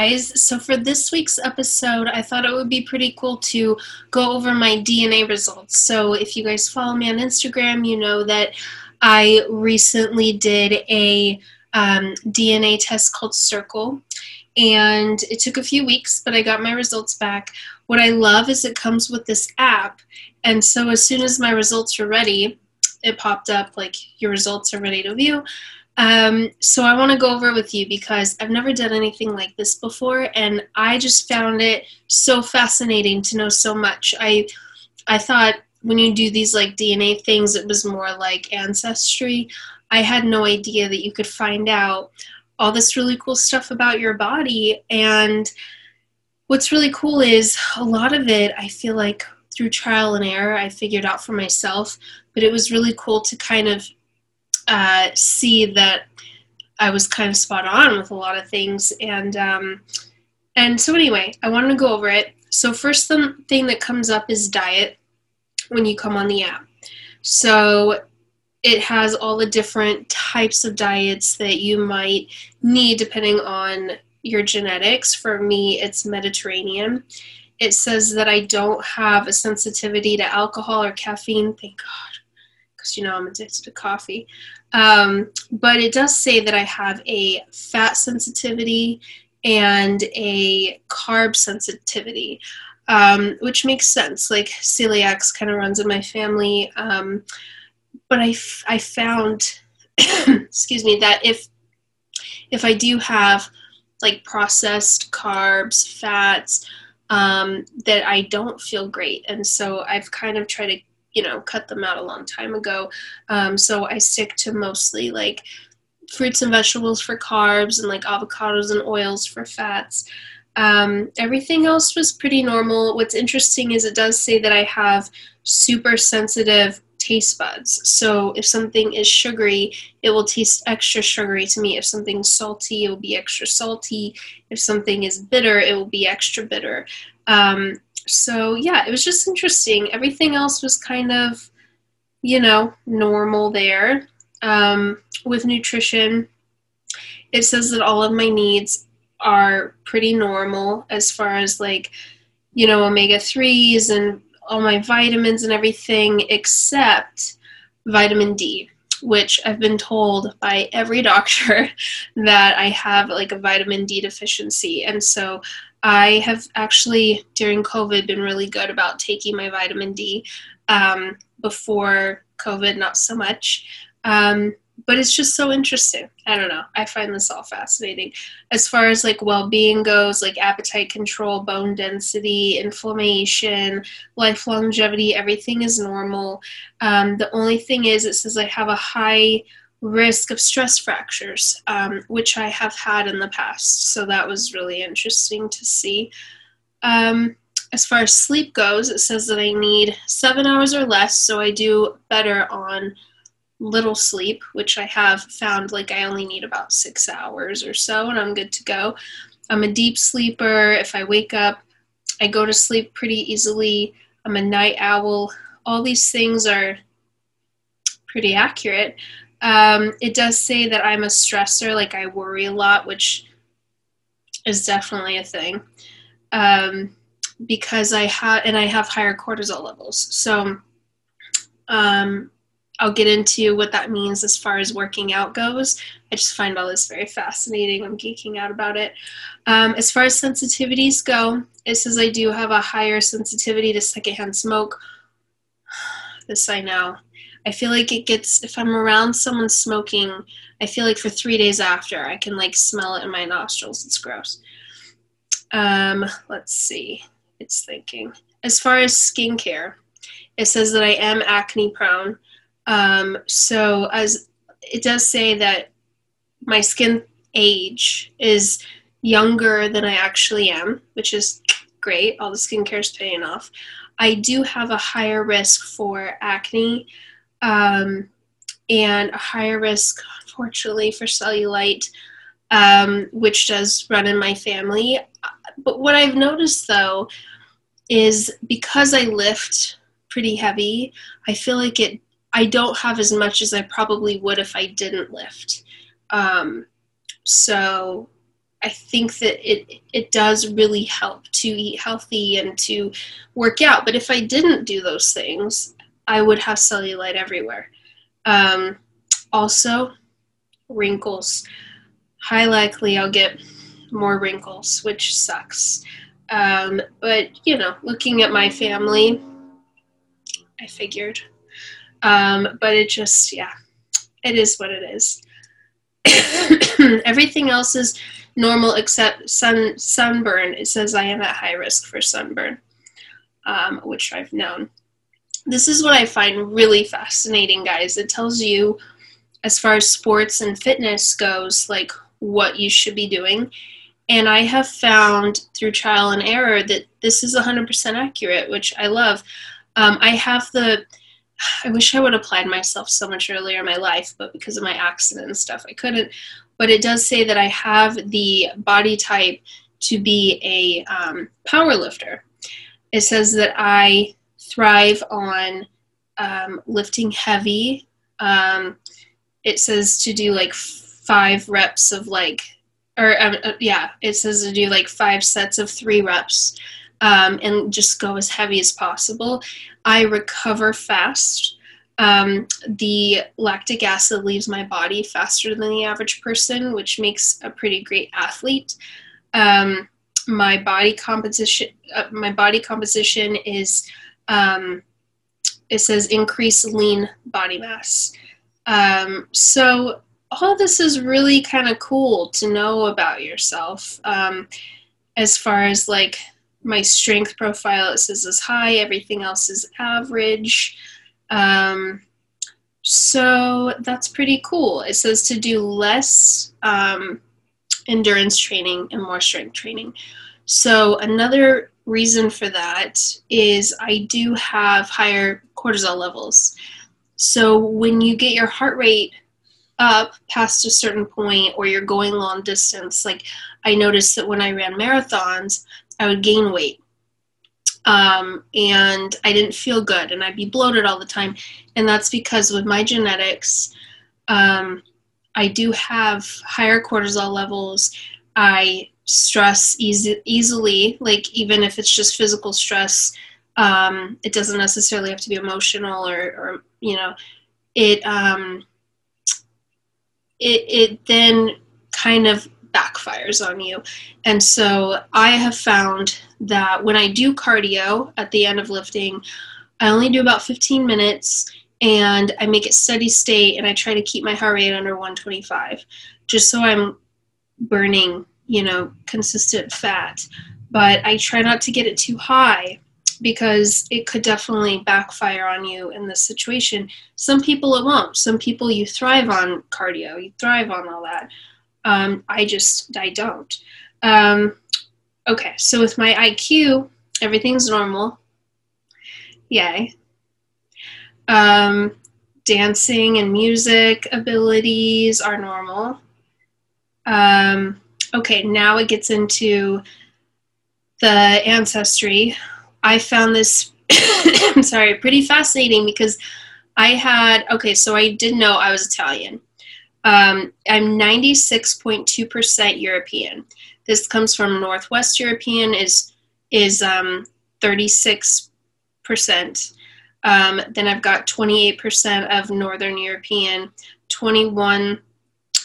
Guys? So, for this week's episode, I thought it would be pretty cool to go over my DNA results. So, if you guys follow me on Instagram, you know that I recently did a um, DNA test called Circle, and it took a few weeks, but I got my results back. What I love is it comes with this app, and so as soon as my results were ready, it popped up like your results are ready to view. Um, so I want to go over with you because I've never done anything like this before, and I just found it so fascinating to know so much. I I thought when you do these like DNA things, it was more like ancestry. I had no idea that you could find out all this really cool stuff about your body. And what's really cool is a lot of it, I feel like through trial and error, I figured out for myself. But it was really cool to kind of uh, see that I was kind of spot on with a lot of things. And um, and so anyway, I wanted to go over it. So first thing that comes up is diet when you come on the app. So it has all the different types of diets that you might need depending on your genetics. For me, it's Mediterranean. It says that I don't have a sensitivity to alcohol or caffeine. Thank God, because you know I'm addicted to coffee. Um, but it does say that I have a fat sensitivity and a carb sensitivity, um, which makes sense. Like celiacs kind of runs in my family. Um, but I, f- I found, excuse me, that if if I do have like processed carbs, fats, um, that I don't feel great, and so I've kind of tried to you know cut them out a long time ago. Um, so I stick to mostly like fruits and vegetables for carbs and like avocados and oils for fats. Um, everything else was pretty normal. What's interesting is it does say that I have super sensitive taste buds. So if something is sugary, it will taste extra sugary to me. If something's salty, it will be extra salty. If something is bitter, it will be extra bitter. Um, so yeah, it was just interesting. Everything else was kind of, you know, normal there. Um, with nutrition, it says that all of my needs are pretty normal as far as like, you know, omega 3s and all my vitamins and everything except vitamin D, which I've been told by every doctor that I have like a vitamin D deficiency. And so I have actually, during COVID, been really good about taking my vitamin D. Um, before COVID, not so much. Um, but it's just so interesting. I don't know. I find this all fascinating. As far as like well being goes, like appetite control, bone density, inflammation, life longevity, everything is normal. Um, the only thing is, it says I have a high risk of stress fractures, um, which I have had in the past. So that was really interesting to see. Um, as far as sleep goes, it says that I need seven hours or less, so I do better on little sleep, which I have found like I only need about six hours or so, and I'm good to go. I'm a deep sleeper. If I wake up, I go to sleep pretty easily. I'm a night owl. All these things are pretty accurate. Um, it does say that I'm a stressor, like I worry a lot, which is definitely a thing. Um, because I have, and I have higher cortisol levels. So, um, I'll get into what that means as far as working out goes. I just find all this very fascinating. I'm geeking out about it. Um, as far as sensitivities go, it says I do have a higher sensitivity to secondhand smoke. This I know. I feel like it gets, if I'm around someone smoking, I feel like for three days after, I can like smell it in my nostrils. It's gross. Um, let's see. It's thinking. As far as skincare, it says that I am acne prone. Um, so as it does say that my skin age is younger than I actually am, which is great. All the skincare is paying off. I do have a higher risk for acne um, and a higher risk, unfortunately, for cellulite, um, which does run in my family. But what I've noticed though is because I lift pretty heavy, I feel like it I don't have as much as I probably would if I didn't lift. Um, so I think that it it does really help to eat healthy and to work out. But if I didn't do those things, I would have cellulite everywhere. Um, also, wrinkles. High likely I'll get more wrinkles, which sucks. Um, but you know, looking at my family, I figured. Um, but it just, yeah, it is what it is. Everything else is normal except sun sunburn. It says I am at high risk for sunburn, um, which I've known. This is what I find really fascinating, guys. It tells you, as far as sports and fitness goes, like what you should be doing. And I have found through trial and error that this is 100% accurate, which I love. Um, I have the, I wish I would have applied myself so much earlier in my life, but because of my accident and stuff, I couldn't but it does say that I have the body type to be a um, power lifter. It says that I thrive on um, lifting heavy. Um, it says to do like five reps of like, or um, uh, yeah, it says to do like five sets of three reps um, and just go as heavy as possible. I recover fast. Um, the lactic acid leaves my body faster than the average person, which makes a pretty great athlete. My body composition, uh, my body composition is, um, it says increase lean body mass. Um, so all this is really kind of cool to know about yourself. Um, as far as like my strength profile, it says is high. Everything else is average. Um, so that's pretty cool. It says to do less um, endurance training and more strength training. So another reason for that is I do have higher cortisol levels. So when you get your heart rate up past a certain point or you're going long distance, like I noticed that when I ran marathons, I would gain weight um, and I didn't feel good, and I'd be bloated all the time. And that's because with my genetics, um, I do have higher cortisol levels. I stress easy, easily, like even if it's just physical stress, um, it doesn't necessarily have to be emotional or, or you know, it um, it it then kind of backfires on you. And so I have found that when I do cardio at the end of lifting, I only do about 15 minutes and I make it steady state and I try to keep my heart rate under 125 just so I'm burning, you know, consistent fat. But I try not to get it too high because it could definitely backfire on you in this situation. Some people it won't. Some people you thrive on cardio, you thrive on all that. Um, I just, I don't. Um, okay, so with my IQ, everything's normal. Yay. Um, dancing and music abilities are normal. Um, okay, now it gets into the ancestry. I found this, I'm sorry, pretty fascinating because I had, okay, so I did know I was Italian. Um, I'm 96.2% European. This comes from Northwest European is is um, 36%. Um, then I've got 28% of Northern European, 21%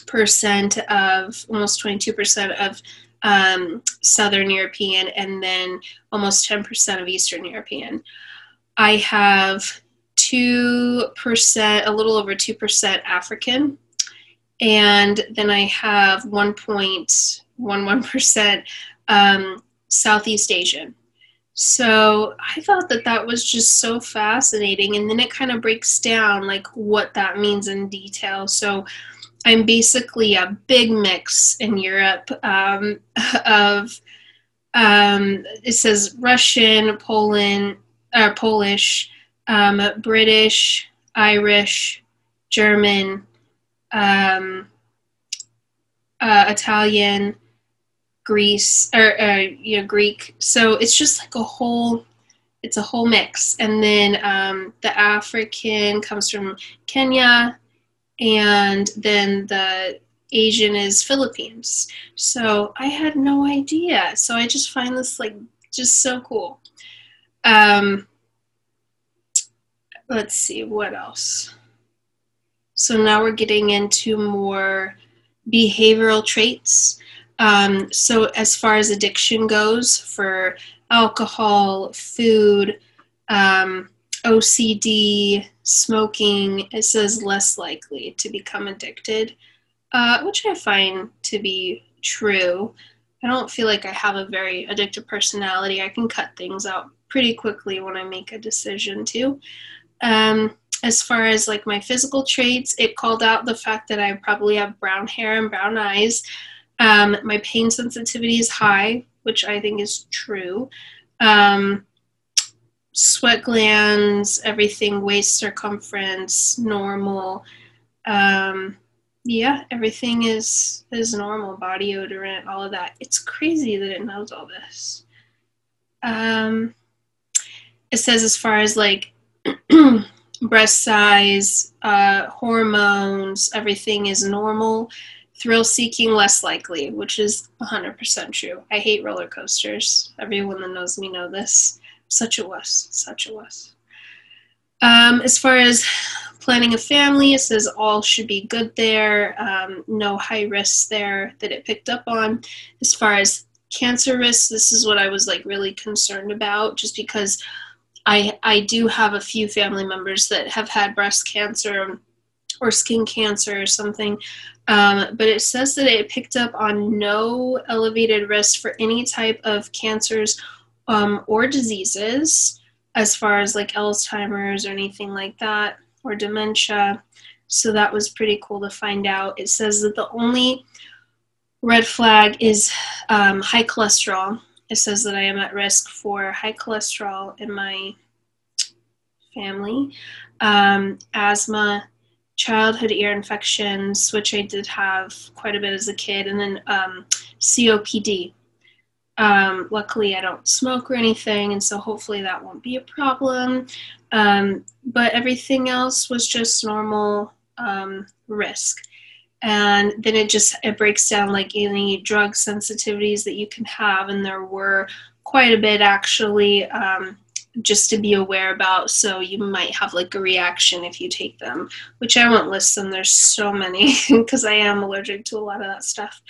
of almost 22% of um, Southern European, and then almost 10% of Eastern European. I have 2%, a little over 2% African, and then I have 1.11% um, Southeast Asian. So I thought that that was just so fascinating, and then it kind of breaks down like what that means in detail. So I'm basically a big mix in Europe um, of um, it says Russian, Poland, uh, Polish, um, British, Irish, German, um, uh, Italian, Greece, or uh, you know, Greek. So it's just like a whole, it's a whole mix. And then um, the African comes from Kenya, and then the Asian is Philippines. So I had no idea. So I just find this like just so cool. Um, let's see, what else? So now we're getting into more behavioral traits. Um, so, as far as addiction goes, for alcohol, food, um, OCD, smoking, it says less likely to become addicted, uh, which I find to be true. I don't feel like I have a very addictive personality. I can cut things out pretty quickly when I make a decision to. Um, as far as like my physical traits, it called out the fact that I probably have brown hair and brown eyes. Um, my pain sensitivity is high, which I think is true. Um, sweat glands, everything, waist circumference, normal. Um, yeah, everything is is normal. Body odorant, all of that. It's crazy that it knows all this. Um, it says as far as like breast size, uh, hormones, everything is normal. Thrill seeking less likely, which is 100% true. I hate roller coasters. Everyone that knows me know this. Such a wuss, such a wuss. Um, as far as planning a family, it says all should be good there. Um, no high risks there that it picked up on. As far as cancer risks, this is what I was like really concerned about, just because I I do have a few family members that have had breast cancer or skin cancer or something. Um, but it says that it picked up on no elevated risk for any type of cancers um, or diseases, as far as like Alzheimer's or anything like that, or dementia. So that was pretty cool to find out. It says that the only red flag is um, high cholesterol it says that I am at risk for high cholesterol in my family, um, asthma, childhood ear infections, which I did have quite a bit as a kid, and then um, COPD. Um, luckily, I don't smoke or anything, and so hopefully that won't be a problem. Um, but everything else was just normal um, risk. And then it just it breaks down like any drug sensitivities that you can have and there were quite a bit actually um, just to be aware about. So you might have like a reaction if you take them which i won't list them. There's so many because i am allergic to a lot of that stuff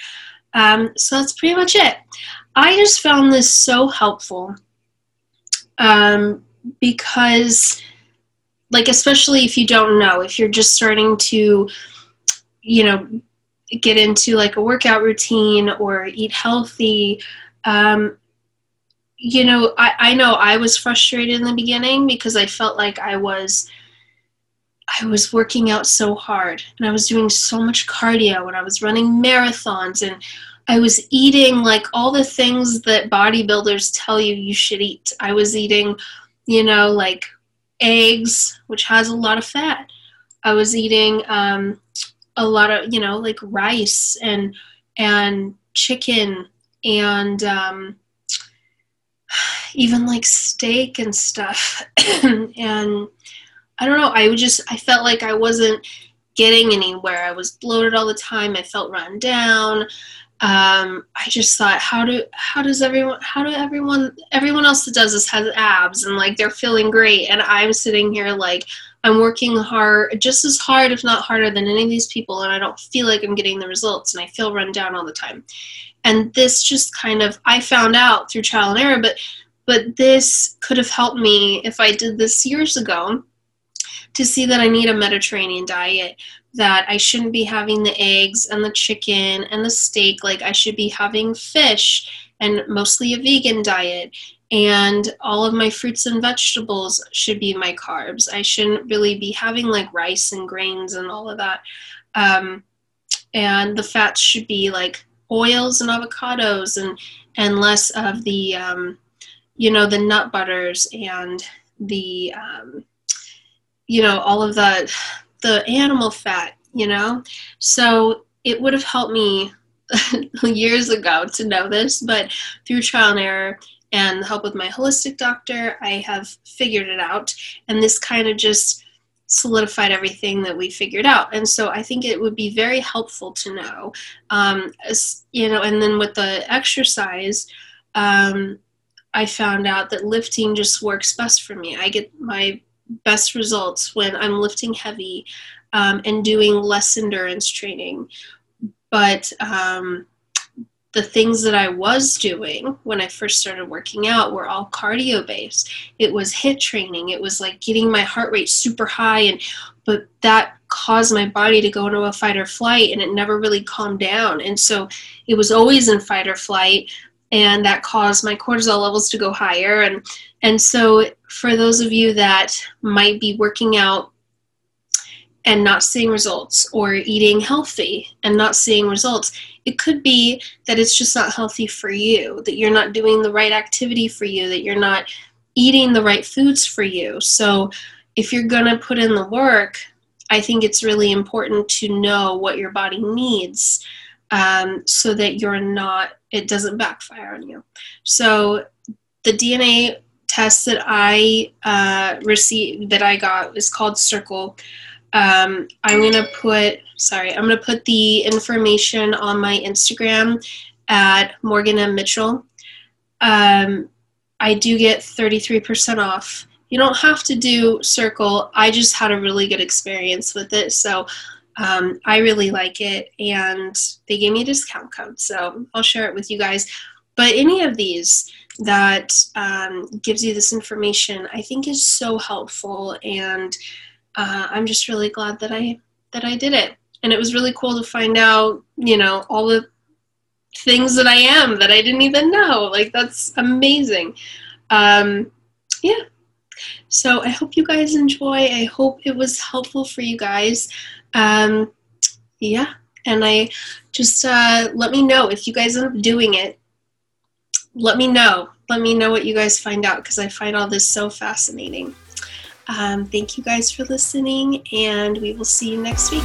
um, so that's pretty much it. I just found this so helpful um, because like especially if you don't know if you're just starting to you know get into like a workout routine or eat healthy um, you know I, I know i was frustrated in the beginning because i felt like i was i was working out so hard and i was doing so much cardio and i was running marathons and i was eating like all the things that bodybuilders tell you you should eat. I was eating you know like eggs which has a lot of fat. I was eating um, a lot of you know like rice and and chicken and um, even like steak and stuff. And i don't know i just i felt like i wasn't getting anywhere. I was bloated all the time i felt run down. Um, I just thought, how do how does everyone how do everyone everyone else that does this has abs and like they're feeling great, and I'm sitting here like I'm working hard, just as hard, if not harder, than any of these people, and I don't feel like I'm getting the results, and I feel run down all the time. And this just kind of, I found out through trial and error, but but this could have helped me if I did this years ago to see that I need a Mediterranean diet, that I shouldn't be having the eggs and the chicken and the steak, like I should be having fish and mostly a vegan diet and all of my fruits and vegetables should be my carbs. I shouldn't really be having like rice and grains and all of that. Um, and the fats should be like oils and avocados and and less of the um, you know the nut butters and the um, you know all of the the animal fat you know so it would have helped me years ago to know this but through trial and error and the help with my holistic doctor, I have figured it out. And this kind of just solidified everything that we figured out. And so I think it would be very helpful to know, um, as, you know, and then with the exercise, um, I found out that lifting just works best for me. I get my best results when I'm lifting heavy um, and doing less endurance training. But um, the things that I was doing when I first started working out were all cardio based. It was HIIT training. It was like getting my heart rate super high and but that caused my body to go into a fight or flight and it never really calmed down. And so it was always in fight or flight and that caused my cortisol levels to go higher. And and so for those of you that might be working out and not seeing results or eating healthy and not seeing results it could be that it's just not healthy for you that you're not doing the right activity for you that you're not eating the right foods for you. So if you're going to put in the work i think it's really important to know what your body needs um, so that you're not it doesn't backfire on you so the dna test that i uh, received that i got is called circle um, I'm gonna put sorry, I'm gonna put the information on my Instagram at Morgan M Mitchell. Um, I do get 33% off. You don't have to do Circle. I just had a really good experience with it, so um, I really like it, and they gave me a discount code, so I'll share it with you guys. But any of these that um, gives you this information, I think is so helpful and uh, I'm just really glad that I that I did it, and it was really cool to find out, you know, all the things that I am that I didn't even know. Like that's amazing. Um, yeah. So I hope you guys enjoy. I hope it was helpful for you guys. Um, yeah, and I just uh, let me know if you guys end up doing it. Let me know. Let me know what you guys find out because I find all this so fascinating. Um, thank you guys for listening, and we will see you next week.